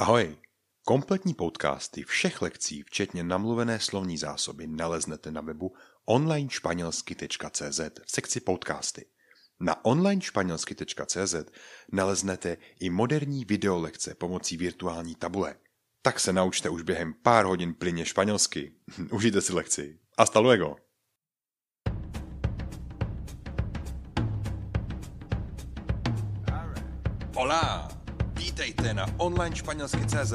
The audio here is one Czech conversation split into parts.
Ahoj! Kompletní podcasty všech lekcí, včetně namluvené slovní zásoby, naleznete na webu onlinešpanělsky.cz v sekci podcasty. Na onlinešpanělsky.cz naleznete i moderní videolekce pomocí virtuální tabule. Tak se naučte už během pár hodin plyně španělsky. Užijte si lekci. Hasta luego! Vítejte na online španělsky CZ.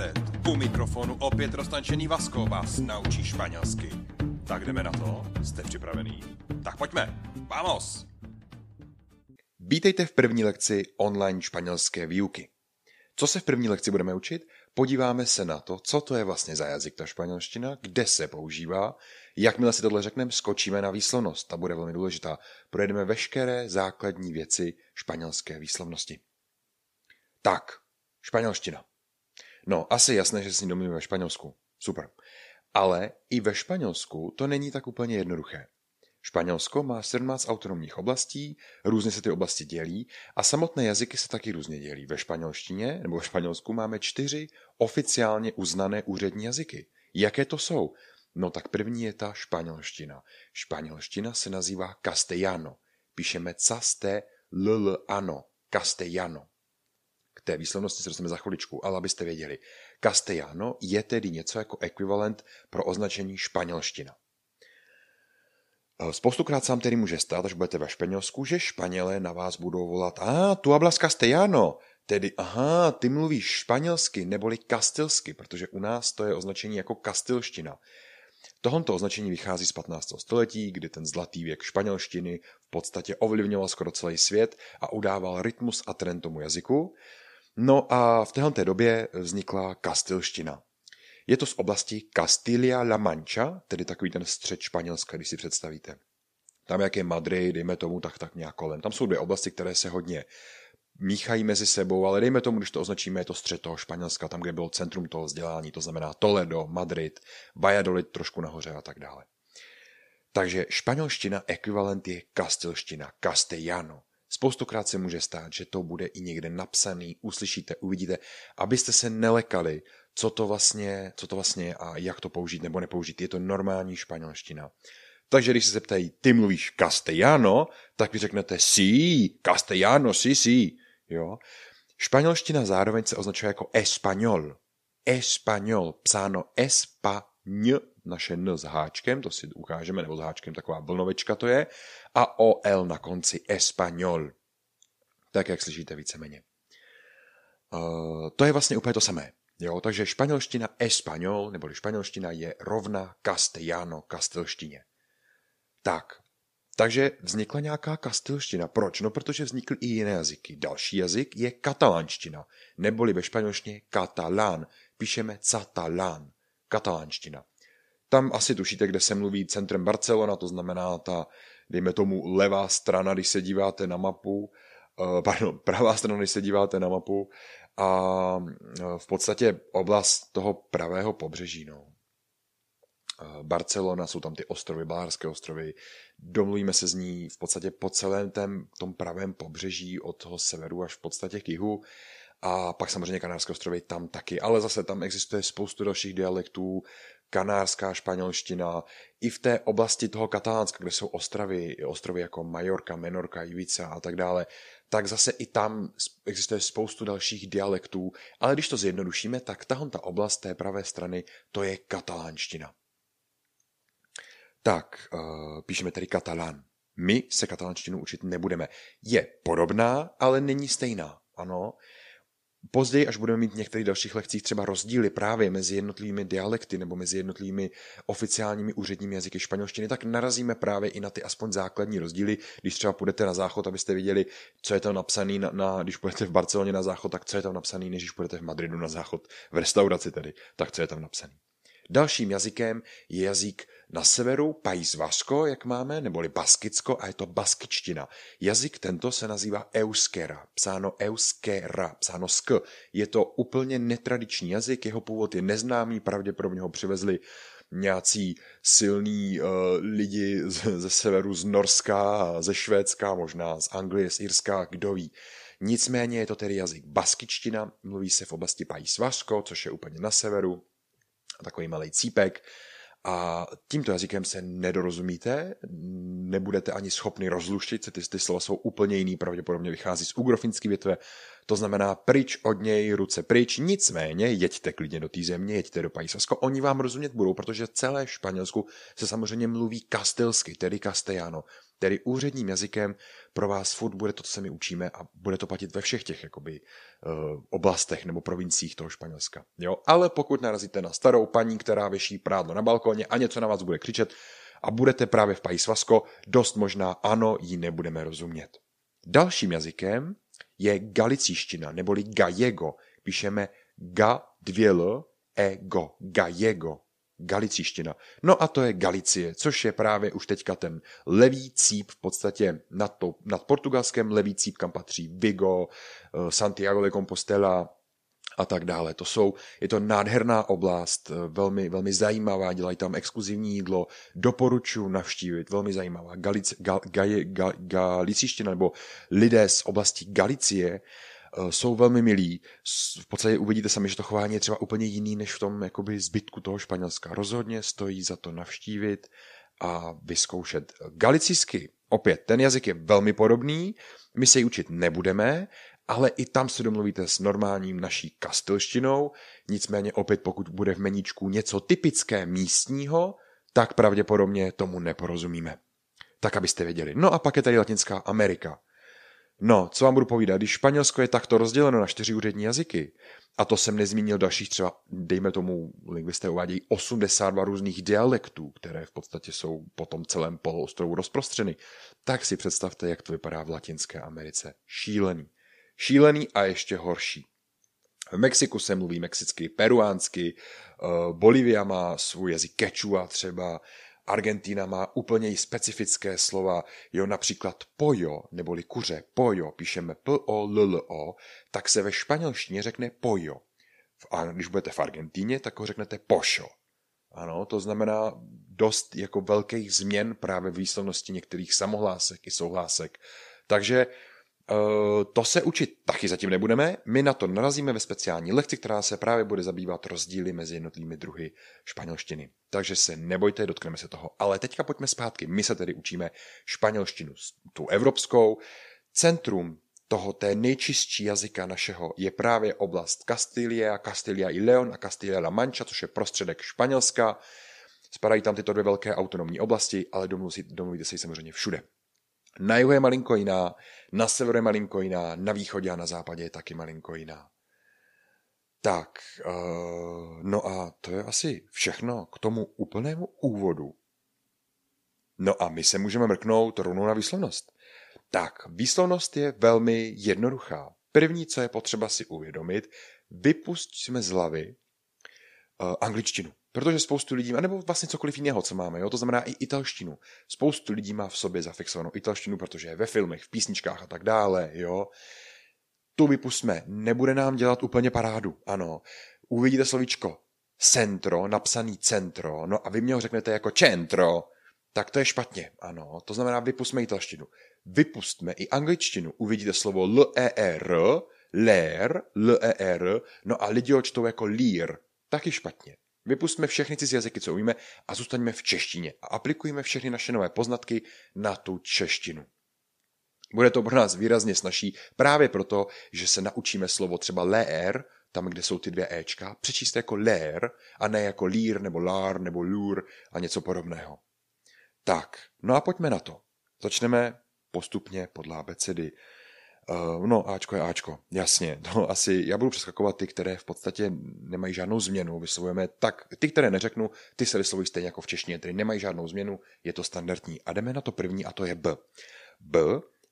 U mikrofonu opět roztančený Vasko vás naučí španělsky. Tak jdeme na to? Jste připravený? Tak pojďme! Vamos! Vítejte v první lekci online španělské výuky. Co se v první lekci budeme učit? Podíváme se na to, co to je vlastně za jazyk ta španělština, kde se používá. Jakmile si tohle řekneme, skočíme na výslovnost, ta bude velmi důležitá. Projedeme veškeré základní věci španělské výslovnosti. Tak, španělština. No, asi jasné, že si domluvíme ve Španělsku. Super. Ale i ve Španělsku to není tak úplně jednoduché. Španělsko má 17 autonomních oblastí, různě se ty oblasti dělí a samotné jazyky se taky různě dělí. Ve španělštině nebo ve Španělsku máme čtyři oficiálně uznané úřední jazyky. Jaké to jsou? No tak první je ta španělština. Španělština se nazývá castellano. Píšeme caste ll ano, castellano. Té výslovnosti se dostaneme za chviličku, ale abyste věděli. Castellano je tedy něco jako ekvivalent pro označení španělština. Eh, spoustukrát sám tedy může stát, až budete ve Španělsku, že Španělé na vás budou volat a tu hablas castellano, tedy aha, ty mluvíš španělsky neboli kastilsky, protože u nás to je označení jako kastilština. Tohoto označení vychází z 15. století, kdy ten zlatý věk španělštiny v podstatě ovlivňoval skoro celý svět a udával rytmus a trend tomu jazyku. No a v téhle době vznikla kastilština. Je to z oblasti Castilla-La Mancha, tedy takový ten střed Španělska, když si představíte. Tam, jak je Madrid, dejme tomu, tak, tak nějak kolem. Tam jsou dvě oblasti, které se hodně míchají mezi sebou, ale dejme tomu, když to označíme, je to střed toho Španělska, tam, kde bylo centrum toho vzdělání, to znamená Toledo, Madrid, Valladolid trošku nahoře a tak dále. Takže španělština ekvivalent je kastilština, castellano. Spoustukrát se může stát, že to bude i někde napsaný, uslyšíte, uvidíte, abyste se nelekali, co to vlastně, co to vlastně je a jak to použít nebo nepoužít. Je to normální španělština. Takže když se zeptají, ty mluvíš castellano, tak vy řeknete sí, castellano, sí, sí. Jo? Španělština zároveň se označuje jako español. Español, psáno espaň, naše n s háčkem, to si ukážeme, nebo s háčkem, taková vlnovečka to je, a OL na konci, español. Tak, jak slyšíte víceméně. Uh, to je vlastně úplně to samé. Jo, takže španělština español, neboli španělština je rovna castellano, kastelštině. Tak, takže vznikla nějaká kastilština. Proč? No, protože vznikly i jiné jazyky. Další jazyk je katalánština, neboli ve španělštině katalán. Píšeme catalán, katalánština. Tam asi tušíte, kde se mluví centrem Barcelona, to znamená ta, dejme tomu, levá strana, když se díváte na mapu, uh, pardon, pravá strana, když se díváte na mapu a uh, v podstatě oblast toho pravého pobřeží, no. Barcelona, jsou tam ty ostrovy, Balárské ostrovy. Domluvíme se z ní v podstatě po celém tém, tom pravém pobřeží od toho severu až v podstatě k jihu. A pak samozřejmě Kanárské ostrovy tam taky, ale zase tam existuje spoustu dalších dialektů, kanárská španělština, i v té oblasti toho Katalánska, kde jsou ostrovy, ostrovy jako Majorka, Menorka, Ibiza a tak dále, tak zase i tam existuje spoustu dalších dialektů, ale když to zjednodušíme, tak tahle ta oblast té pravé strany, to je katalánština. Tak, uh, píšeme tedy katalán. My se katalánštinu učit nebudeme. Je podobná, ale není stejná. Ano. Později, až budeme mít v některých dalších lekcích třeba rozdíly právě mezi jednotlivými dialekty nebo mezi jednotlivými oficiálními úředními jazyky španělštiny, tak narazíme právě i na ty aspoň základní rozdíly. Když třeba půjdete na záchod, abyste viděli, co je tam napsaný, na, na, když půjdete v Barceloně na záchod, tak co je tam napsaný, než když půjdete v Madridu na záchod, v restauraci tedy, tak co je tam napsaný. Dalším jazykem je jazyk na severu País Vasco, jak máme, neboli Baskicko, a je to baskičtina. Jazyk tento se nazývá euskera, psáno euskera, psáno sk. Je to úplně netradiční jazyk, jeho původ je neznámý, pravděpodobně ho přivezli nějací silní uh, lidi z, ze severu z Norska, ze Švédska, možná z Anglie, z Irska, kdo ví. Nicméně je to tedy jazyk baskičtina, mluví se v oblasti País Vasco, což je úplně na severu, takový malý cípek. A tímto jazykem se nedorozumíte, nebudete ani schopni rozluštit, ty, ty slova jsou úplně jiný, pravděpodobně vychází z ugrofinské větve, to znamená pryč od něj, ruce pryč, nicméně jeďte klidně do té země, jeďte do Paisasko, oni vám rozumět budou, protože celé Španělsku se samozřejmě mluví kastelsky, tedy castellano, tedy úředním jazykem pro vás furt bude to, co se my učíme a bude to platit ve všech těch jakoby, uh, oblastech nebo provinciích toho Španělska. Jo? Ale pokud narazíte na starou paní, která věší prádlo na balkoně a něco na vás bude křičet a budete právě v País dost možná ano, ji nebudeme rozumět. Dalším jazykem je galicíština, neboli gallego. Píšeme ga dvěl ego, gallego, galicíština. No a to je Galicie, což je právě už teďka ten levý cíp v podstatě nad, to, nad portugalském levý cíp, kam patří Vigo, eh, Santiago de Compostela, a tak dále. To jsou, je to nádherná oblast, eh, velmi, velmi zajímavá, dělají tam exkluzivní jídlo, doporučuji navštívit, velmi zajímavá. Galic, gal, gal, gal, galicíština nebo lidé z oblasti Galicie jsou velmi milí. V podstatě uvidíte sami, že to chování je třeba úplně jiný než v tom jakoby zbytku toho Španělska. Rozhodně stojí za to navštívit a vyzkoušet. Galicijsky, opět, ten jazyk je velmi podobný, my se ji učit nebudeme, ale i tam se domluvíte s normálním naší kastilštinou, nicméně opět pokud bude v meníčku něco typické místního, tak pravděpodobně tomu neporozumíme. Tak, abyste věděli. No a pak je tady Latinská Amerika. No, co vám budu povídat, když Španělsko je takto rozděleno na čtyři úřední jazyky, a to jsem nezmínil dalších třeba, dejme tomu, lingvisté uvádějí 82 různých dialektů, které v podstatě jsou po tom celém poloostrovu rozprostřeny, tak si představte, jak to vypadá v Latinské Americe. Šílený. Šílený a ještě horší. V Mexiku se mluví mexicky, peruánsky, eh, Bolivia má svůj jazyk quechua třeba, Argentina má úplně specifické slova, jo například pojo, neboli kuře, pojo, píšeme P-O-L-L-O, tak se ve španělštině řekne pojo. A když budete v Argentíně, tak ho řeknete pošo. Ano, to znamená dost jako velkých změn právě v výslovnosti některých samohlásek i souhlásek. Takže to se učit taky zatím nebudeme, my na to narazíme ve speciální lekci, která se právě bude zabývat rozdíly mezi jednotlivými druhy španělštiny. Takže se nebojte, dotkneme se toho. Ale teďka pojďme zpátky. My se tedy učíme španělštinu, tu evropskou. Centrum toho té nejčistší jazyka našeho je právě oblast Castilia, Castilia i Leon a Castilia la Mancha, což je prostředek Španělska. Spadají tam tyto dvě velké autonomní oblasti, ale domluvíte se samozřejmě všude. Na jihu je malinko jiná, na severu je malinko jiná, na východě a na západě je taky malinko jiná. Tak, uh, no a to je asi všechno k tomu úplnému úvodu. No a my se můžeme mrknout rovnou na výslovnost. Tak, výslovnost je velmi jednoduchá. První, co je potřeba si uvědomit, vypustíme z hlavy uh, angličtinu. Protože spoustu lidí, nebo vlastně cokoliv jiného, co máme, jo? to znamená i italštinu. Spoustu lidí má v sobě zafixovanou italštinu, protože je ve filmech, v písničkách a tak dále, jo. Tu vypustme, nebude nám dělat úplně parádu, ano. Uvidíte slovíčko centro, napsaný centro, no a vy mě ho řeknete jako centro, tak to je špatně, ano. To znamená, vypustme italštinu. Vypustme i angličtinu. Uvidíte slovo L-E-R, ler, L-E-R, no a lidi ho čtou jako lír, taky špatně. Vypustme všechny cizí jazyky, co umíme a zůstaňme v češtině a aplikujeme všechny naše nové poznatky na tu češtinu. Bude to pro nás výrazně snažší právě proto, že se naučíme slovo třeba lér, tam, kde jsou ty dvě Ečka, přečíst jako lér a ne jako lír nebo lár nebo lůr a něco podobného. Tak, no a pojďme na to. Začneme postupně podle abecedy. Uh, no, Ačko je Ačko, jasně. No, asi já budu přeskakovat ty, které v podstatě nemají žádnou změnu. Vyslovujeme tak, ty, které neřeknu, ty se vyslovují stejně jako v češtině, tedy nemají žádnou změnu, je to standardní. A jdeme na to první a to je B. B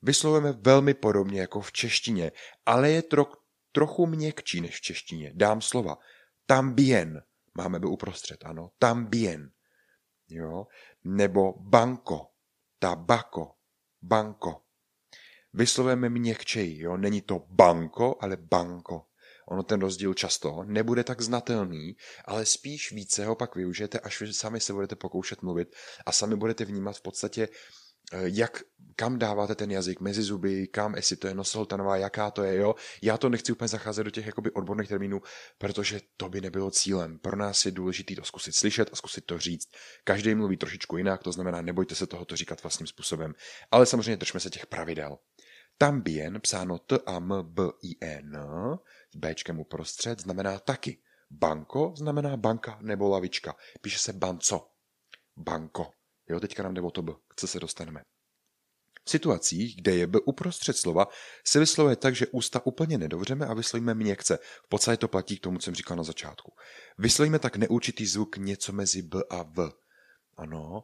vyslovujeme velmi podobně jako v češtině, ale je tro, trochu měkčí než v češtině. Dám slova. Tambien. Máme by uprostřed, ano. Tambien. Jo? Nebo banko. Tabako. Banko vyslovujeme měkčeji. Jo? Není to banko, ale banko. Ono ten rozdíl často nebude tak znatelný, ale spíš více ho pak využijete, až vy sami se budete pokoušet mluvit a sami budete vnímat v podstatě jak kam dáváte ten jazyk mezi zuby, kam, jestli to je nosohltanová, jaká to je, jo. Já to nechci úplně zacházet do těch jakoby odborných termínů, protože to by nebylo cílem. Pro nás je důležité to zkusit slyšet a zkusit to říct. Každý mluví trošičku jinak, to znamená, nebojte se tohoto říkat vlastním způsobem. Ale samozřejmě držme se těch pravidel. Tambien, psáno T A M B I N, s Bčkem uprostřed, znamená taky. Banko znamená banka nebo lavička. Píše se banco. Banko. Jo, teďka nám jde o to B. Co se dostaneme. V situacích, kde je B uprostřed slova, se vyslovuje tak, že ústa úplně nedovřeme a vyslovíme měkce. V podstatě to platí k tomu, co jsem říkal na začátku. Vyslovíme tak neurčitý zvuk něco mezi B a V. Ano.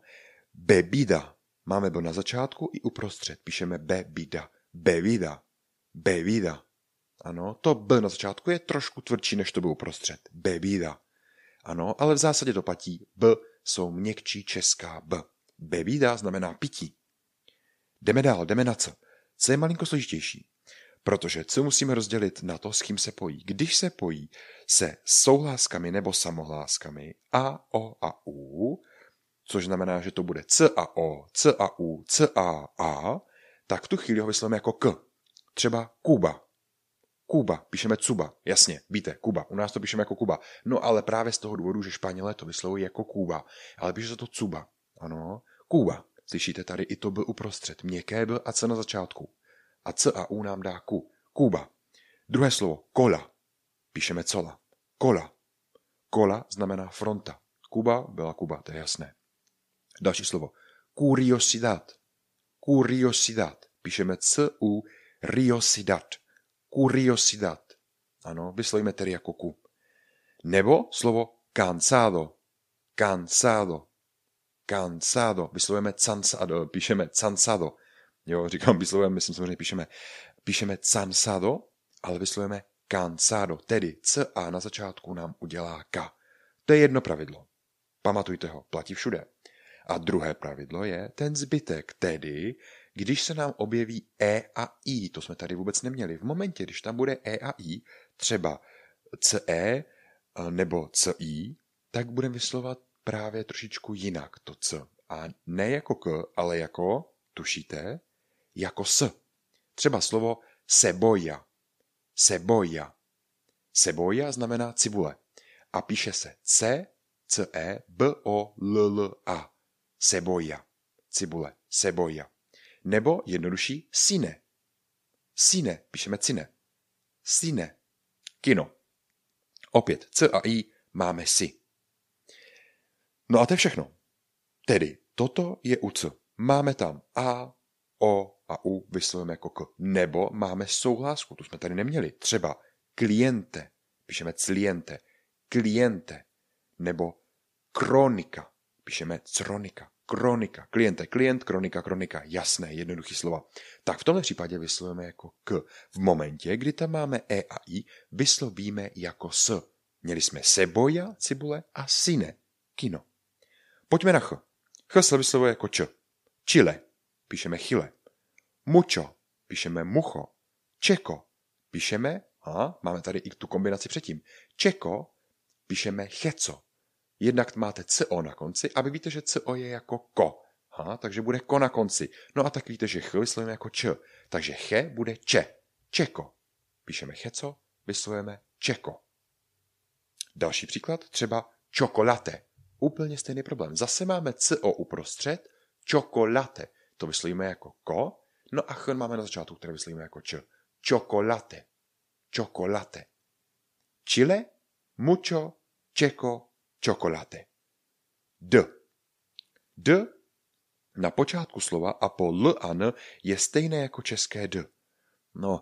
Bebida. Máme B na začátku i uprostřed. Píšeme bebida. Bebida. Bebida. Ano, to B na začátku je trošku tvrdší, než to bylo uprostřed. Bebida. Ano, ale v zásadě to platí. B jsou měkčí česká B. Bebida znamená pití. Jdeme dál, jdeme na C. C je malinko složitější, protože C musíme rozdělit na to, s kým se pojí. Když se pojí se souhláskami nebo samohláskami A, O a U, což znamená, že to bude C a O, C a U, C a A, tak v tu chvíli ho vyslovíme jako K. Třeba Kuba. Kuba, píšeme Cuba, jasně, víte, Kuba, u nás to píšeme jako Kuba. No ale právě z toho důvodu, že Španělé to vyslovují jako Kuba, ale píše se to Cuba, ano, Kuba. Slyšíte tady i to byl uprostřed, měkké byl a C na začátku. A C a U nám dá ku. Kuba. Druhé slovo, kola. Píšeme cola. Kola. Kola znamená fronta. Kuba byla Kuba, to je jasné. Další slovo. Curiosidad. Curiosidad. Píšeme C, U, riosidad. Curiosidad. Ano, vyslovíme tedy jako ku. Nebo slovo cansado. Cansado cansado, vyslovujeme cansado, píšeme cansado. Jo, říkám vyslovujeme, myslím samozřejmě píšeme, píšeme cansado, ale vyslovujeme cansado, tedy C a na začátku nám udělá K. To je jedno pravidlo. Pamatujte ho, platí všude. A druhé pravidlo je ten zbytek, tedy když se nám objeví E a I, to jsme tady vůbec neměli. V momentě, když tam bude E a I, třeba CE eh, nebo CI, tak budeme vyslovat právě trošičku jinak to C. A ne jako K, ale jako, tušíte, jako S. Třeba slovo seboja. Seboja. Seboja znamená cibule. A píše se C, C, E, B, O, L, L, A. Seboja. Cibule. Seboja. Nebo jednodušší sine. Sine. Píšeme cine. Sine. Kino. Opět C a I máme si. No a to je všechno. Tedy toto je u C. Máme tam A, O a U vyslovujeme jako K. Nebo máme souhlásku, tu jsme tady neměli. Třeba kliente, píšeme cliente, kliente. Nebo kronika, píšeme cronika, kronika, kliente, klient, kronika, kronika, jasné, jednoduché slova. Tak v tomhle případě vyslovujeme jako K. V momentě, kdy tam máme E a I, vyslovíme jako S. Měli jsme seboja, cibule a sine, kino. Pojďme na ch. Ch se vyslovuje jako č. Chile, píšeme chile. Mucho, píšeme mucho. Čeko, píšeme, a máme tady i tu kombinaci předtím. Čeko, píšeme checo. Jednak máte co na konci a vy víte, že co je jako ko. Ha, takže bude ko na konci. No a tak víte, že ch vyslovujeme jako č. Takže che bude če. Čeko. Píšeme checo, vyslovujeme čeko. Další příklad, třeba čokolate. Úplně stejný problém. Zase máme CO uprostřed, čokolate. To vyslovíme jako ko, no a ch máme na začátku, které vyslovíme jako č. Čokolate. Čokolate. Chile, mucho, čeko, čokolate. D. D na počátku slova a po L a N je stejné jako české D. No,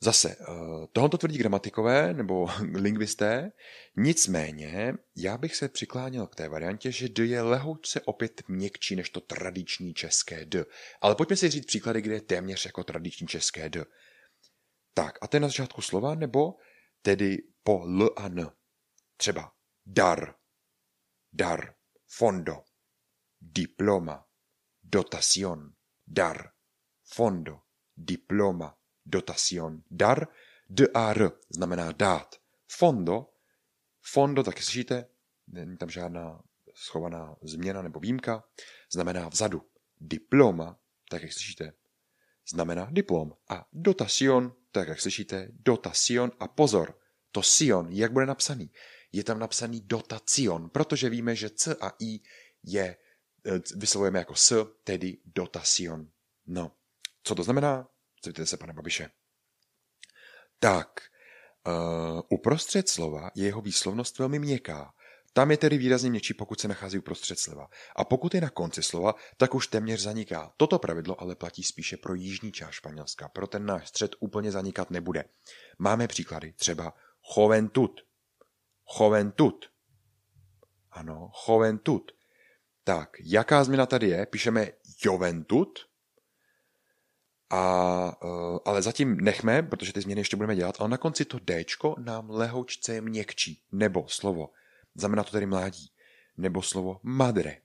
Zase, eh, tohoto tvrdí gramatikové nebo lingvisté, nicméně já bych se přikláněl k té variantě, že d je lehoučce opět měkčí než to tradiční české d. Ale pojďme si říct příklady, kde je téměř jako tradiční české d. Tak, a to je na začátku slova, nebo tedy po l a n. Třeba dar, dar, fondo, diploma, dotación, dar, fondo, diploma, dotación. Dar, d-a-r, znamená dát. Fondo, fondo, taky slyšíte, není tam žádná schovaná změna nebo výjimka, znamená vzadu. Diploma, tak jak slyšíte, znamená diplom. A dotacion, tak jak slyšíte, dotacion a pozor, to sion, jak bude napsaný? Je tam napsaný dotacion, protože víme, že c a i je, e, vyslovujeme jako s, tedy dotacion. No, co to znamená? Zeptejte se pana Babiše. Tak, uh, uprostřed slova je jeho výslovnost velmi měkká. Tam je tedy výrazně měkčí, pokud se nachází uprostřed slova. A pokud je na konci slova, tak už téměř zaniká. Toto pravidlo ale platí spíše pro jižní část Španělska. Pro ten náš střed úplně zanikat nebude. Máme příklady, třeba juventud. Juventud. Ano, juventud. Tak, jaká změna tady je? Píšeme juventud, a, uh, ale zatím nechme, protože ty změny ještě budeme dělat, ale na konci to D nám lehoučce měkčí, nebo slovo, znamená to tedy mládí, nebo slovo madre.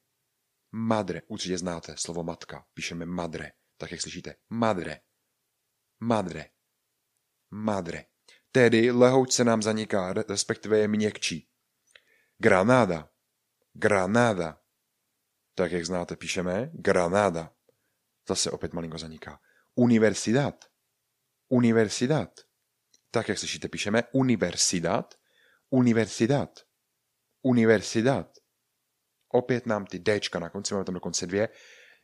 Madre, určitě znáte slovo matka, píšeme madre, tak jak slyšíte, madre. Madre. Madre. Tedy lehoučce nám zaniká, respektive je měkčí. Granada. Granada. Tak jak znáte, píšeme Granada. Zase opět malinko zaniká. Universidad. Universidad. Tak jak slyšíte, píšeme Universidad. Universidad. Universidad. Opět nám ty Dčka na konci, máme tam dokonce dvě,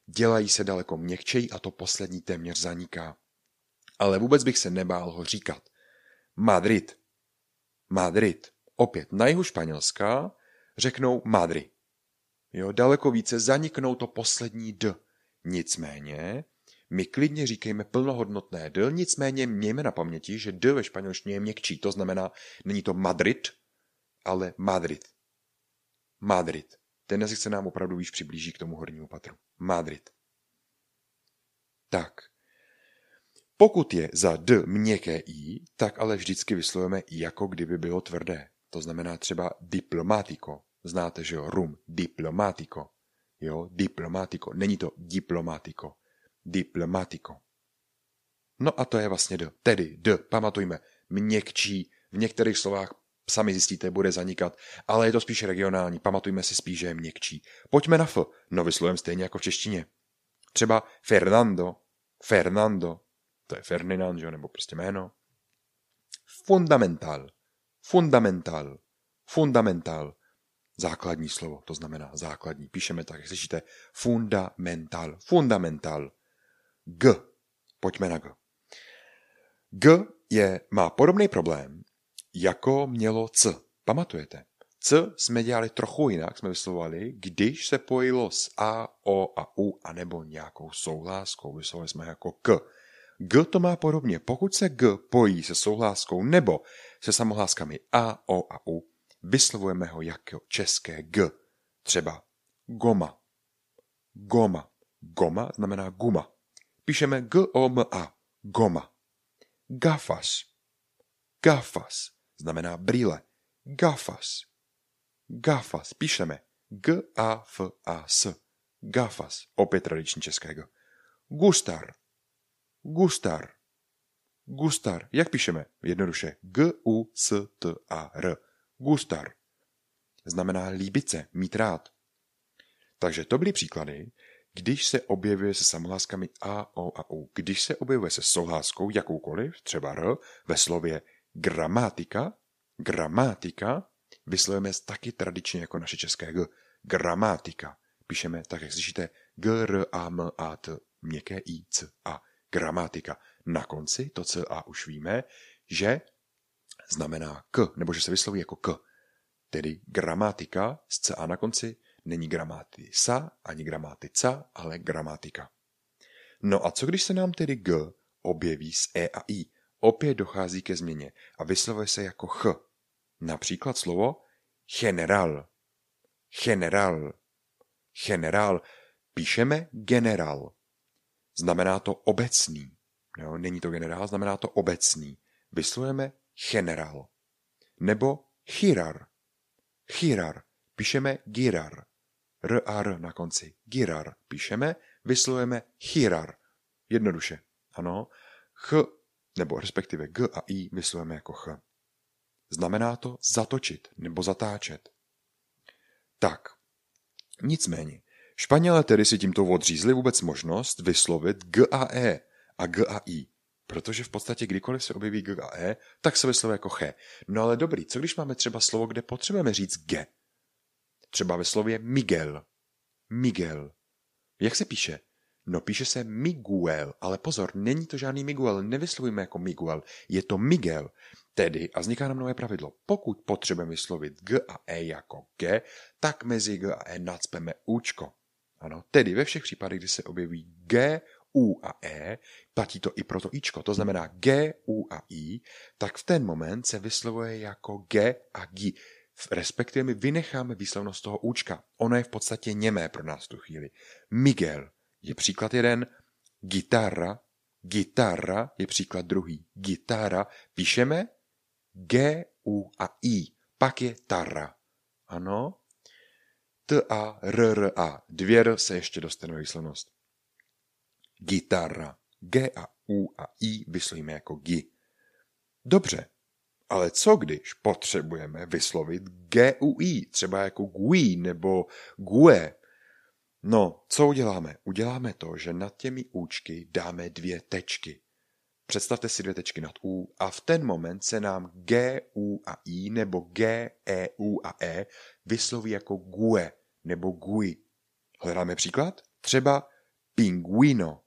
dělají se daleko měkčej a to poslední téměř zaniká. Ale vůbec bych se nebál ho říkat. Madrid. Madrid. Opět na jihu Španělska řeknou Madrid. Jo, daleko více zaniknou to poslední D. Nicméně my klidně říkejme plnohodnotné D, nicméně mějme na paměti, že D ve španělštině je měkčí, to znamená, není to Madrid, ale Madrid. Madrid. Ten jazyk se nám opravdu víc přiblíží k tomu hornímu patru. Madrid. Tak. Pokud je za D měkké I, tak ale vždycky vyslovujeme jako kdyby bylo tvrdé. To znamená třeba diplomático. Znáte, že jo, rum, diplomático. Jo, diplomático. Není to diplomático diplomatiko. No a to je vlastně D. Tedy D, pamatujme, měkčí, v některých slovách sami zjistíte, bude zanikat, ale je to spíš regionální, pamatujme si spíš, že je měkčí. Pojďme na F, no vyslovujeme stejně jako v češtině. Třeba Fernando, Fernando, to je Ferdinand, nebo prostě jméno. Fundamental, fundamental, fundamental, základní slovo, to znamená základní. Píšeme tak, jak slyšíte, fundamental, fundamental. G. Pojďme na G. G je, má podobný problém, jako mělo C. Pamatujete? C jsme dělali trochu jinak, jsme vyslovovali, když se pojilo s A, O a U, anebo nějakou souhláskou. Vyslovili jsme jako K. G to má podobně. Pokud se G pojí se souhláskou nebo se samohláskami A, O a U, vyslovujeme ho jako české G. Třeba goma. Goma. Goma znamená guma. Píšeme G-O-M-A, goma. Gafas. Gafas znamená brýle. Gafas. Gafas. Píšeme G-A-F-A-S. Gafas. Opět tradiční české G. Gustar. Gustar. Gustar. Jak píšeme? Jednoduše. G-U-S-T-A-R. Gustar. Znamená líbit se, mít rád. Takže to byly příklady, když se objevuje se samohláskami A, O a U, když se objevuje se souhláskou jakoukoliv, třeba R, ve slově gramatika, gramatika, vyslovujeme taky tradičně jako naše české G, gramatika. Píšeme tak, jak slyšíte, G, R, A, M, A, T, měkké I, C, A, gramatika. Na konci to C, A už víme, že znamená K, nebo že se vysloví jako K. Tedy gramatika s C, A na konci Není gramática ani gramatica, ale gramatika. No a co když se nám tedy G objeví s E a I? Opět dochází ke změně a vyslovuje se jako Ch. Například slovo general. General. General. Píšeme general. Znamená to obecný. Jo, není to generál, znamená to obecný. Vyslovujeme general. Nebo chirar. Chirar. Píšeme girar. R a R na konci. Girar píšeme, vyslovujeme chirar. Jednoduše. Ano. Ch, nebo respektive G a I vyslovujeme jako Ch. Znamená to zatočit nebo zatáčet. Tak. Nicméně, Španělé tedy si tímto odřízli vůbec možnost vyslovit G a E a G a I. Protože v podstatě kdykoliv se objeví G a E, tak se vyslovuje jako Ch. No ale dobrý, co když máme třeba slovo, kde potřebujeme říct G? Třeba ve slově Miguel. Miguel. Jak se píše? No píše se Miguel, ale pozor, není to žádný Miguel, nevyslovíme jako Miguel, je to Miguel. Tedy, a vzniká nám nové pravidlo, pokud potřebujeme vyslovit G a E jako G, tak mezi G a E nadspeme Učko. Ano, tedy ve všech případech, kdy se objeví G, U a E, platí to i pro to Ičko, to znamená G, U a I, tak v ten moment se vyslovuje jako G a G. Respektive my vynecháme výslovnost toho Učka. Ono je v podstatě němé pro nás tu chvíli. Miguel je příklad jeden, gitarra, gitarra je příklad druhý. Gitara píšeme G, U a I, pak je tarra. Ano, T, A, R, R, A. Dvě R se ještě dostane výslovnost. Gitarra. G a U a I vyslovíme jako G. Dobře, ale co když potřebujeme vyslovit G, U, I, třeba jako GUI nebo GUE? No, co uděláme? Uděláme to, že nad těmi účky dáme dvě tečky. Představte si dvě tečky nad U a v ten moment se nám G, U a I nebo G, E, U a E vysloví jako GUE nebo GUI. Hledáme příklad? Třeba pinguino.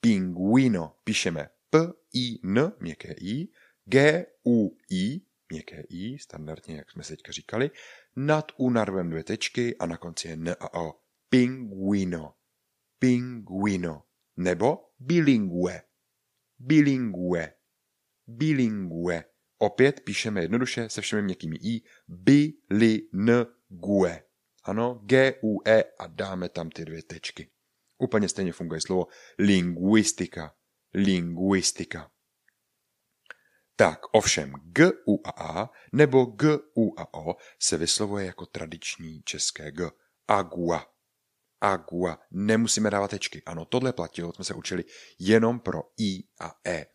Pinguino píšeme P, I, N, měkké I, G, U, I, měkké I, standardně, jak jsme se teďka říkali, nad U narvem dvě tečky a na konci je N a O. Pinguino. Pinguino. Nebo bilingue. Bilingue. Bilingue. Opět píšeme jednoduše se všemi měkkými i. Bilingue. Ano, G, U, E a dáme tam ty dvě tečky. Úplně stejně funguje slovo linguistika. Linguistika. Tak, ovšem, G, U a A nebo G, U a O se vyslovuje jako tradiční české G. Agua. Agua. Nemusíme dávat tečky. Ano, tohle platilo, jsme se učili jenom pro I a E.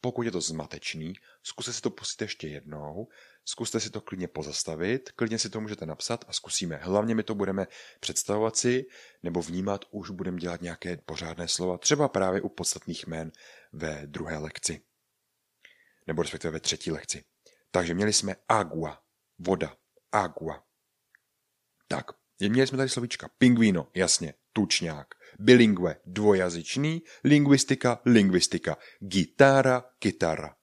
Pokud je to zmatečný, zkuste si to pustit ještě jednou, zkuste si to klidně pozastavit, klidně si to můžete napsat a zkusíme. Hlavně my to budeme představovat si nebo vnímat, už budeme dělat nějaké pořádné slova, třeba právě u podstatných jmén ve druhé lekci. Nebo respektive ve třetí lekci. Takže měli jsme agua, voda, agua. Tak, měli jsme tady slovíčka pingvino, jasně, tučňák, bilingue, dvojazyčný, lingvistika, lingvistika, gitára, kytara.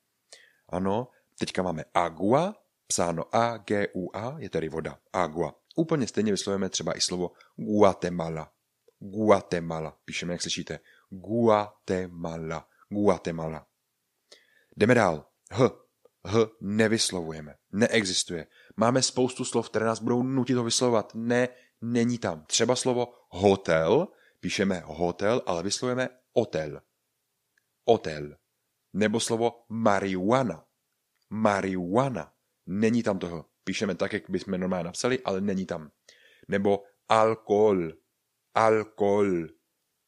Ano, teďka máme agua, psáno A, G, U, A, je tedy voda, agua. Úplně stejně vyslovujeme třeba i slovo Guatemala. Guatemala. Píšeme, jak slyšíte. Guatemala. Guatemala. Jdeme dál. H. H nevyslovujeme. Neexistuje. Máme spoustu slov, které nás budou nutit ho vyslovovat. Ne, není tam. Třeba slovo hotel, píšeme hotel, ale vyslovujeme hotel. Hotel. Nebo slovo marihuana. Marihuana. Není tam toho. Píšeme tak, jak bychom normálně napsali, ale není tam. Nebo alkohol. Alkohol.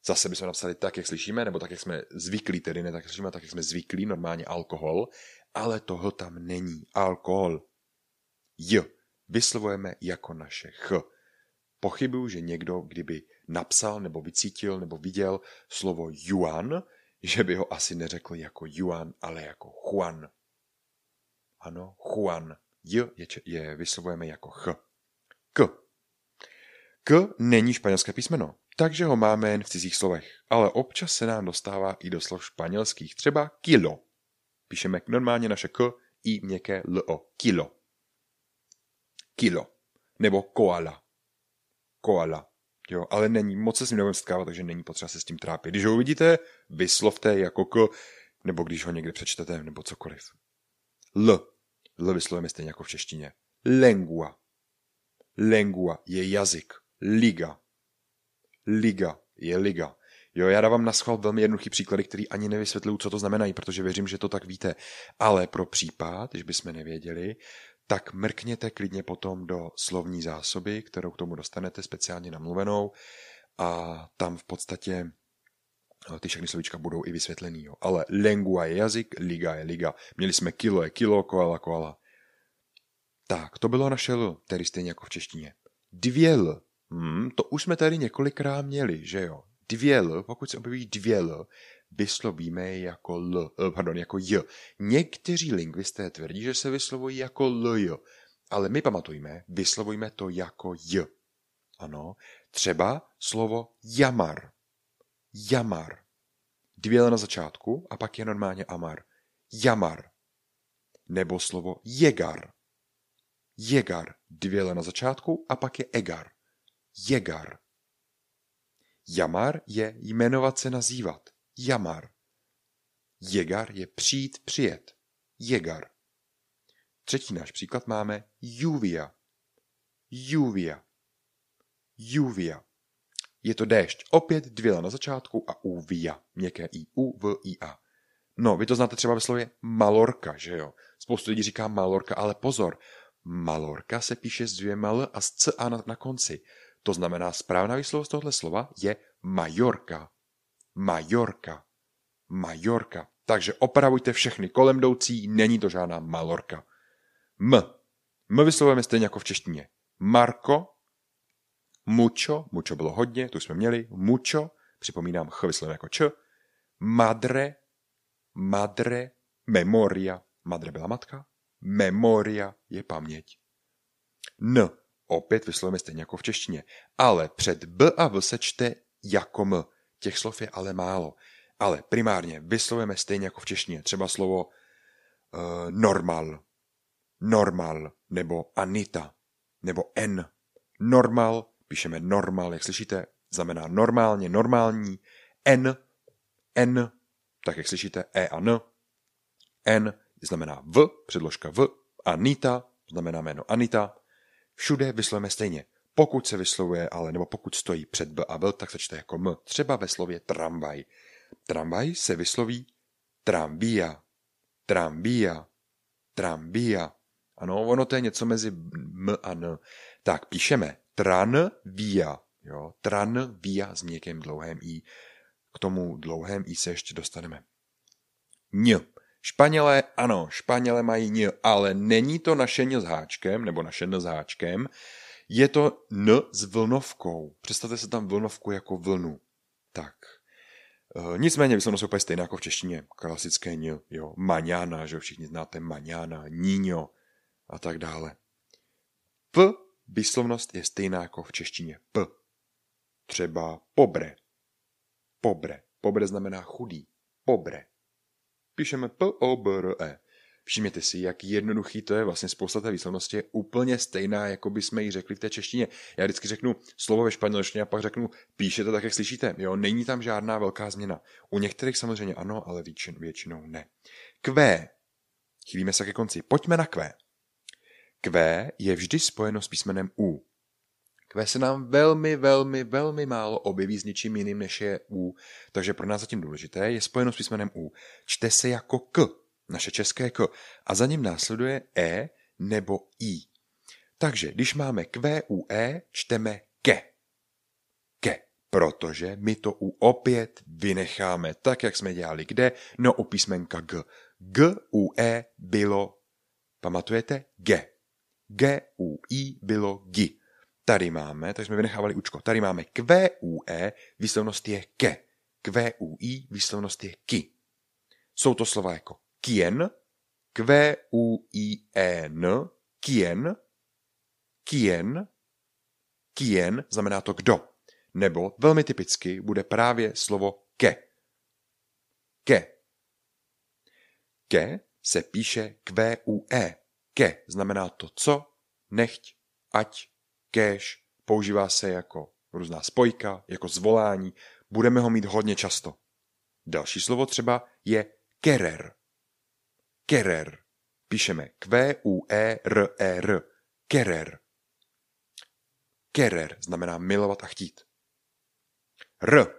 Zase bychom napsali tak, jak slyšíme, nebo tak, jak jsme zvyklí, tedy ne tak, jak slyšíme, tak, jak jsme zvyklí, normálně alkohol, ale toho tam není. Alkohol. J. Vyslovujeme jako naše ch. Pochybuju, že někdo, kdyby napsal nebo vycítil nebo viděl slovo Yuan, že by ho asi neřekl jako Yuan, ale jako Juan. Ano, Juan. J je, je vyslovujeme jako Ch. K. K není španělské písmeno, takže ho máme jen v cizích slovech, ale občas se nám dostává i do slov španělských, třeba kilo. Píšeme normálně naše K i měkké L-O. Kilo. Kilo. Nebo koala. Koala. Jo, ale není, moc se s ním nebudeme setkávat, takže není potřeba se s tím trápit. Když ho uvidíte, vyslovte jako K, nebo když ho někde přečtete, nebo cokoliv. L. L vyslovujeme stejně jako v češtině. Lengua. Lengua je jazyk. Liga. Liga je liga. Jo, já dávám na schvál velmi jednoduchý příklady, který ani nevysvětluju, co to znamenají, protože věřím, že to tak víte. Ale pro případ, když bychom nevěděli, tak mrkněte klidně potom do slovní zásoby, kterou k tomu dostanete speciálně namluvenou a tam v podstatě ty všechny slovíčka budou i vysvětlený. Jo. Ale lengua je jazyk, liga je liga. Měli jsme kilo je kilo, koala koala. Tak, to bylo naše L, tedy stejně jako v češtině. Dvě L Hmm, to už jsme tady několikrát měli, že jo? Dvě L, pokud se objeví dvě L, vyslovíme jako L, pardon, jako J. Někteří lingvisté tvrdí, že se vyslovují jako L, J, ale my pamatujeme, vyslovujeme to jako J. Ano, třeba slovo jamar. Jamar. Dvě na začátku a pak je normálně amar. Jamar. Nebo slovo jegar. Jegar. Dvě na začátku a pak je egar. Jegar. Jamar je jmenovat se nazývat. Jamar. Jegar je přijít, přijet. Jegar. Třetí náš příklad máme Juvia. Juvia. Juvia. Je to déšť. Opět dvě na začátku a uvia. Měkké i, u, v, i, a. No, vy to znáte třeba ve slově Malorka, že jo? Spoustu lidí říká Malorka, ale pozor. Malorka se píše s dvěma l a s c a na, na konci. To znamená, správná výslovost tohle slova je Majorka. Majorka. Majorka. Takže opravujte všechny kolem jdoucí, není to žádná Malorka. M. M vyslovujeme stejně jako v češtině. Marko, mucho, mucho bylo hodně, tu jsme měli, mucho, připomínám, ch vyslovujeme jako č, madre, madre, memoria, madre byla matka, memoria je paměť. N. Opět vyslovujeme stejně jako v češtině, ale před b a v se čte jako m. Těch slov je ale málo. Ale primárně vyslovujeme stejně jako v češtině. Třeba slovo uh, normal, normal, nebo Anita, nebo N. Normal, píšeme normal, jak slyšíte, znamená normálně, normální. N, N, tak jak slyšíte, E a N. N znamená V, předložka V. Anita znamená jméno Anita. Všude vyslovujeme stejně. Pokud se vyslovuje ale, nebo pokud stojí před B a V, tak se čte jako M. Třeba ve slově tramvaj. Tramvaj se vysloví trambia, trambia, trambia. Ano, ono to je něco mezi M a N. Tak píšeme tran via, jo, tran via s měkkým dlouhém i. K tomu dlouhém i se ještě dostaneme. Ň. Španělé, ano, Španělé mají ň, ale není to naše ň s háčkem, nebo naše n s háčkem, je to n s vlnovkou. Představte se tam vlnovku jako vlnu. Tak. E, nicméně vyslovnost úplně stejná jako v češtině. Klasické ň, jo. Maňána, že všichni znáte maňána, níňo a tak dále. P výslovnost je stejná jako v češtině. P. Třeba pobre. Pobre. Pobre znamená chudý. Pobre. Píšeme P-O-B-R-E. Všimněte si, jak jednoduchý to je, vlastně spousta té výslovnosti je úplně stejná, jako by jsme ji řekli v té češtině. Já vždycky řeknu slovo ve španělštině a pak řeknu, píšete tak, jak slyšíte. Jo, není tam žádná velká změna. U některých samozřejmě ano, ale většin, většinou ne. Q. Chýlíme se ke konci. Pojďme na Q. Q je vždy spojeno s písmenem U. Q se nám velmi, velmi, velmi málo objeví s něčím jiným, než je U, takže pro nás zatím důležité je spojeno s písmenem U. Čte se jako K, naše české K, a za ním následuje E nebo I. Takže když máme Q u E, čteme ke. Ke, protože my to U opět vynecháme, tak jak jsme dělali kde, no u písmenka G. G u E bylo, pamatujete, G. G u I bylo GI. Tady máme, tak jsme vynechávali učko, tady máme Q u E, výslovnost je ke. I, výslovnost je ki. Jsou to slova jako quien, Q u I E N, quien, quien, quien znamená to kdo. Nebo velmi typicky bude právě slovo ke. Ke. Ke se píše Q u E. Ke znamená to co, nechť, ať, kéž, používá se jako různá spojka, jako zvolání, budeme ho mít hodně často. Další slovo třeba je kerer. Kerer. Píšeme Q-U-E-R-E-R. Kerer. Kerer znamená milovat a chtít. R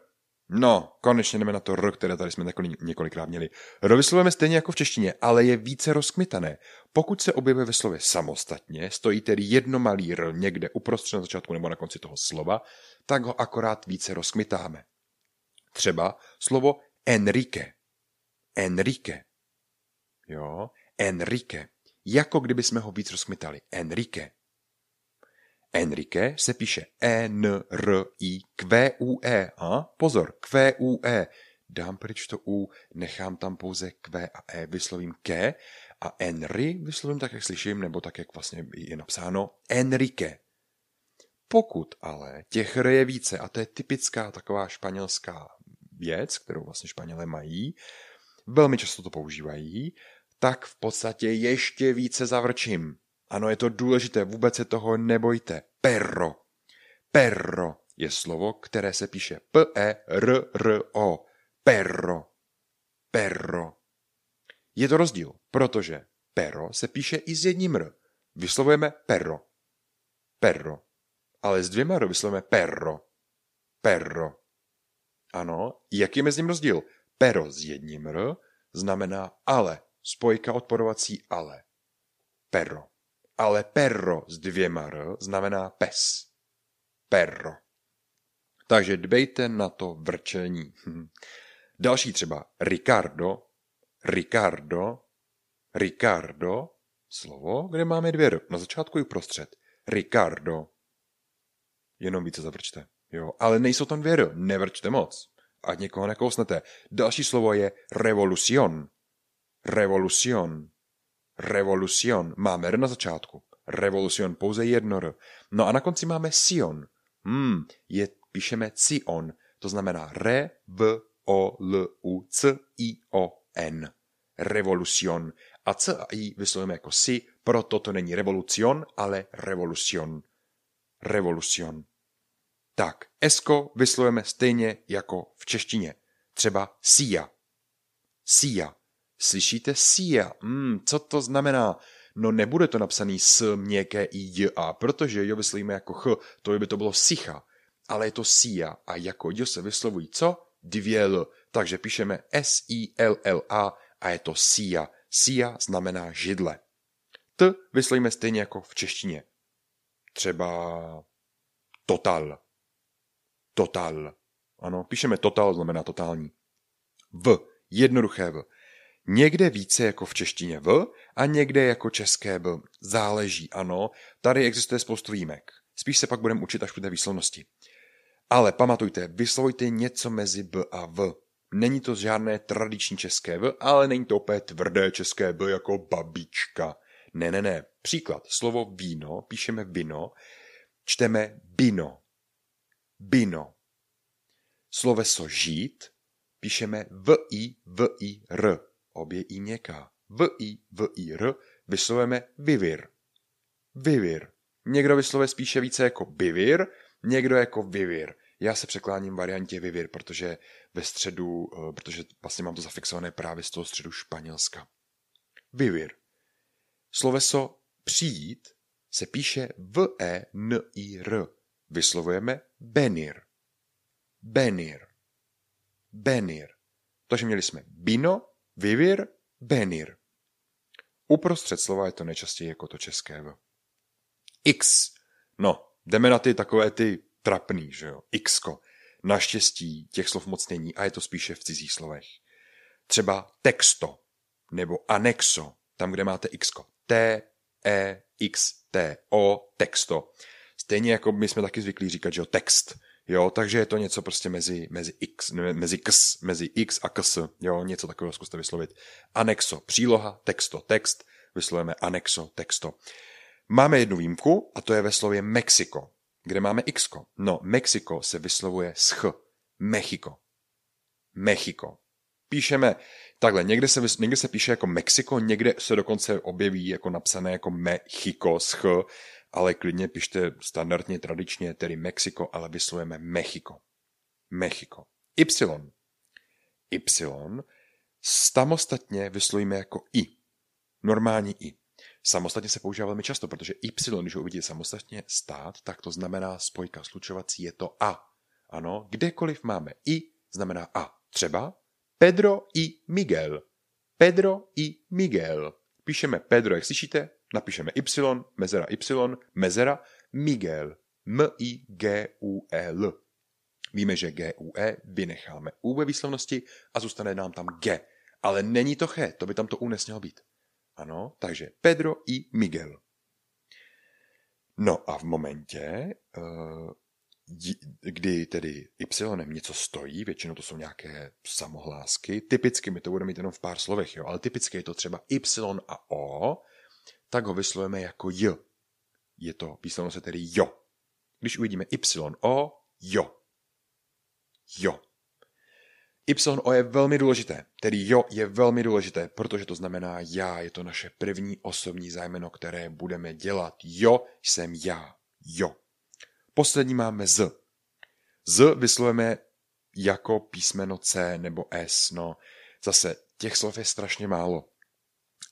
No, konečně jdeme na to R, které tady jsme několikrát měli. R vyslovujeme stejně jako v češtině, ale je více rozkmitané. Pokud se objevuje ve slově samostatně, stojí tedy jedno malý R někde uprostřed na začátku nebo na konci toho slova, tak ho akorát více rozkmitáme. Třeba slovo Enrique. Enrique. Jo, Enrique. Jako kdyby jsme ho víc rozkmitali. Enrique. Enrique se píše E-N-R-I-Q-U-E. A pozor, Q-U-E. Dám pryč to U, nechám tam pouze Q a E, vyslovím ke a Enry vyslovím tak, jak slyším, nebo tak, jak vlastně je napsáno Enrique. Pokud ale těch R je více, a to je typická taková španělská věc, kterou vlastně Španělé mají, velmi často to používají, tak v podstatě ještě více zavrčím. Ano, je to důležité, vůbec se toho nebojte. Perro. Perro je slovo, které se píše P-E-R-R-O. Perro. Perro. Je to rozdíl, protože perro se píše i s jedním r. Vyslovujeme perro. Perro. Ale s dvěma r vyslovujeme perro. Perro. Ano, jaký je mezi ním rozdíl? Pero s jedním r znamená ale. Spojka odporovací ale. Perro. Ale perro s dvěma r znamená pes. Perro. Takže dbejte na to vrčení. Další třeba Ricardo, Ricardo, Ricardo, slovo, kde máme dvě r, na začátku i prostřed. Ricardo. Jenom více zavrčte. Jo, ale nejsou tam dvě r, nevrčte moc. Ať někoho nekousnete. Další slovo je revolucion. Revolucion. Revolucion. Máme r na začátku. Revolucion pouze jedno r. No a na konci máme sion. Hmm, je, píšeme cion. To znamená re, v, o, l, u, c, i, o, n. Revolucion. A c a i vyslovujeme jako si, proto to není revolucion, ale revolucion. Revolucion. Tak, esko vyslovujeme stejně jako v češtině. Třeba sia. Sia. Slyšíte sia? Hmm, co to znamená? No nebude to napsaný s měkké i j a, protože jo vyslovíme jako ch, to by to bylo sicha. Ale je to sia a jako j se vyslovují co? Dvě l. Takže píšeme S-I-L-L-A a je to sia. Sia znamená židle. T vyslovíme stejně jako v češtině. Třeba total. Total. Ano, píšeme total, znamená totální. V, jednoduché V. Někde více jako v češtině V a někde jako české V. Záleží, ano. Tady existuje spoustu výjimek. Spíš se pak budeme učit až u té výslovnosti. Ale pamatujte, vyslovujte něco mezi B a V. Není to žádné tradiční české V, ale není to opět tvrdé české V jako babička. Ne, ne, ne. Příklad. Slovo víno, píšeme vino, čteme bino. Bino. Sloveso žít píšeme v i v i r. Obě i měkká. v i v i r vyslovujeme vivir. Vivir. Někdo vyslovuje spíše více jako bivir, někdo jako vivir. Já se překláním variantě vivir, protože ve středu, eh, protože vlastně mám to zafixované právě z toho středu Španělska. Vivir. Sloveso přijít se píše v e n i r. Vyslovujeme benir. Benir. Benir. Takže měli jsme bino, vivir, benir. Uprostřed slova je to nejčastěji jako to české. X. No, jdeme na ty takové ty trapný, že jo. Xko. Naštěstí těch slov moc není a je to spíše v cizích slovech. Třeba texto nebo anexo, tam, kde máte xko. T, E, X, T, O, texto. Stejně jako my jsme taky zvyklí říkat, že jo, text. Jo, takže je to něco prostě mezi, mezi x, mezi ks, mezi x a ks, jo, něco takového zkuste vyslovit. Anexo, příloha, texto, text, vyslovujeme anexo, texto. Máme jednu výjimku a to je ve slově Mexiko, kde máme x. No, Mexiko se vyslovuje s ch. Mexiko. Mexiko. Píšeme takhle, někde se, někde se píše jako Mexiko, někde se dokonce objeví jako napsané jako Mexico s ch, ale klidně pište standardně, tradičně, tedy Mexiko, ale vyslovujeme Mexiko. Mexiko. Y. Y samostatně vyslovíme jako I. Normální I. Samostatně se používá velmi často, protože Y, když ho uvidíte samostatně stát, tak to znamená spojka slučovací, je to A. Ano, kdekoliv máme I, znamená A. Třeba Pedro i Miguel. Pedro i Miguel. Píšeme Pedro, jak slyšíte, napíšeme Y, mezera Y, mezera Miguel. M-I-G-U-E-L. Víme, že G-U-E vynecháme U ve výslovnosti a zůstane nám tam G. Ale není to Ch, to by tam to U nesmělo být. Ano, takže Pedro i Miguel. No a v momentě, kdy tedy y něco stojí, většinou to jsou nějaké samohlásky, typicky my to budeme mít jenom v pár slovech, jo, ale typicky je to třeba y a o, tak ho vyslovujeme jako j. Je to, výslovno se tedy jo. Když uvidíme y, o, jo. Jo. Y o je velmi důležité, tedy jo je velmi důležité, protože to znamená já, je to naše první osobní zájmeno, které budeme dělat. Jo, jsem já. Jo. Poslední máme z. Z vyslovujeme jako písmeno C nebo S. No, zase těch slov je strašně málo.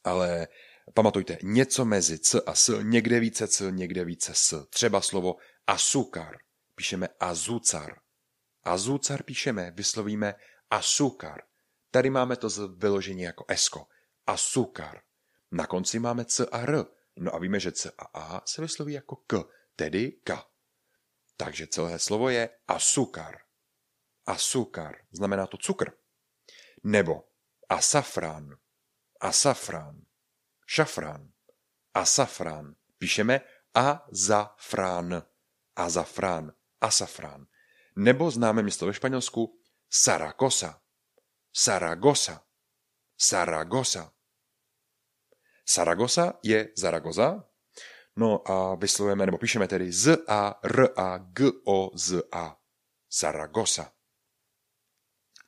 Ale pamatujte, něco mezi C a S, někde více C, někde více S. Třeba slovo asukar, píšeme azucar. Azucar píšeme, vyslovíme asukar. Tady máme to vyložení jako esko. Asukar. Na konci máme C a R. No a víme, že C a A se vysloví jako K, tedy K. Takže celé slovo je asukar. Asukar znamená to cukr. Nebo asafrán. Asafrán. Šafrán. Asafrán. Píšeme azafrán. Azafrán. Asafrán. Nebo známe město ve Španělsku Saragosa. Saragosa. Saragosa. Saragosa je Zaragoza, No a vyslovujeme, nebo píšeme tedy z a r a g o z a. Zaragoza.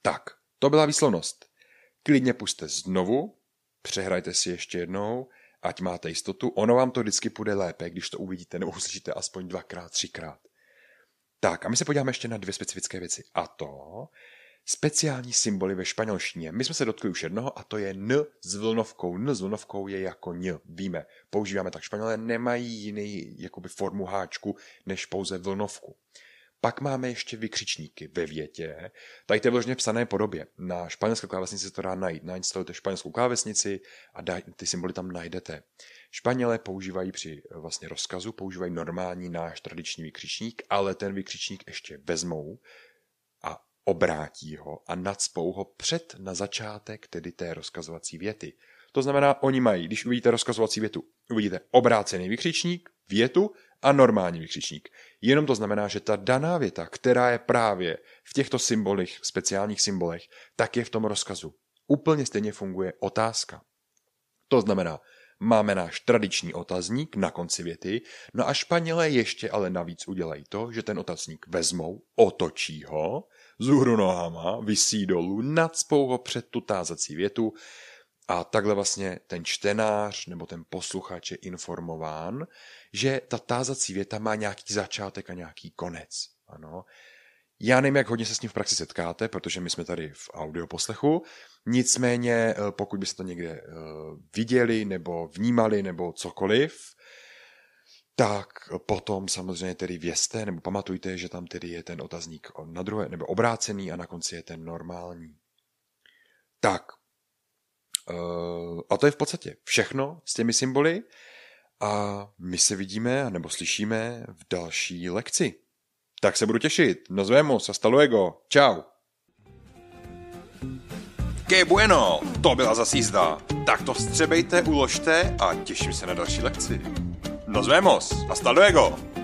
Tak, to byla výslovnost. Klidně puste znovu, přehrajte si ještě jednou, ať máte jistotu. Ono vám to vždycky půjde lépe, když to uvidíte nebo uslyšíte aspoň dvakrát, třikrát. Tak a my se podíváme ještě na dvě specifické věci. A to speciální symboly ve španělštině. My jsme se dotkli už jednoho a to je n s vlnovkou. N s vlnovkou je jako ň, víme. Používáme tak španělé, nemají jiný jakoby formu háčku než pouze vlnovku. Pak máme ještě vykřičníky ve větě. Tady to je vložně v psané podobě. Na španělské klávesnici se to dá najít. Nainstalujte španělskou klávesnici a ty symboly tam najdete. Španělé používají při vlastně rozkazu, používají normální náš tradiční vykřičník, ale ten vykřičník ještě vezmou a obrátí ho a nadspou ho před na začátek tedy té rozkazovací věty. To znamená, oni mají, když uvidíte rozkazovací větu, uvidíte obrácený vykřičník, větu a normální vykřičník. Jenom to znamená, že ta daná věta, která je právě v těchto symbolech, speciálních symbolech, tak je v tom rozkazu. Úplně stejně funguje otázka. To znamená, máme náš tradiční otazník na konci věty, no a Španělé ještě ale navíc udělají to, že ten otazník vezmou, otočí ho zůhru nohama, vysí dolů, nadspou ho před tu tázací větu a takhle vlastně ten čtenář nebo ten posluchač je informován, že ta tázací věta má nějaký začátek a nějaký konec. Ano. Já nevím, jak hodně se s tím v praxi setkáte, protože my jsme tady v audio poslechu. Nicméně, eh, pokud byste to někde eh, viděli nebo vnímali nebo cokoliv, tak potom samozřejmě tedy vězte nebo pamatujte, že tam tedy je ten otazník na druhé, nebo obrácený a na konci je ten normální. Tak. Eh, a to je v podstatě všechno s těmi symboly a my se vidíme nebo slyšíme v další lekci. Tak se budu těšit. Nos vemos, hasta luego. Ciao. Que bueno, to byla zase jízda. Tak to vstřebejte, uložte a těším se na další lekci. Nos vemos. Hasta luego.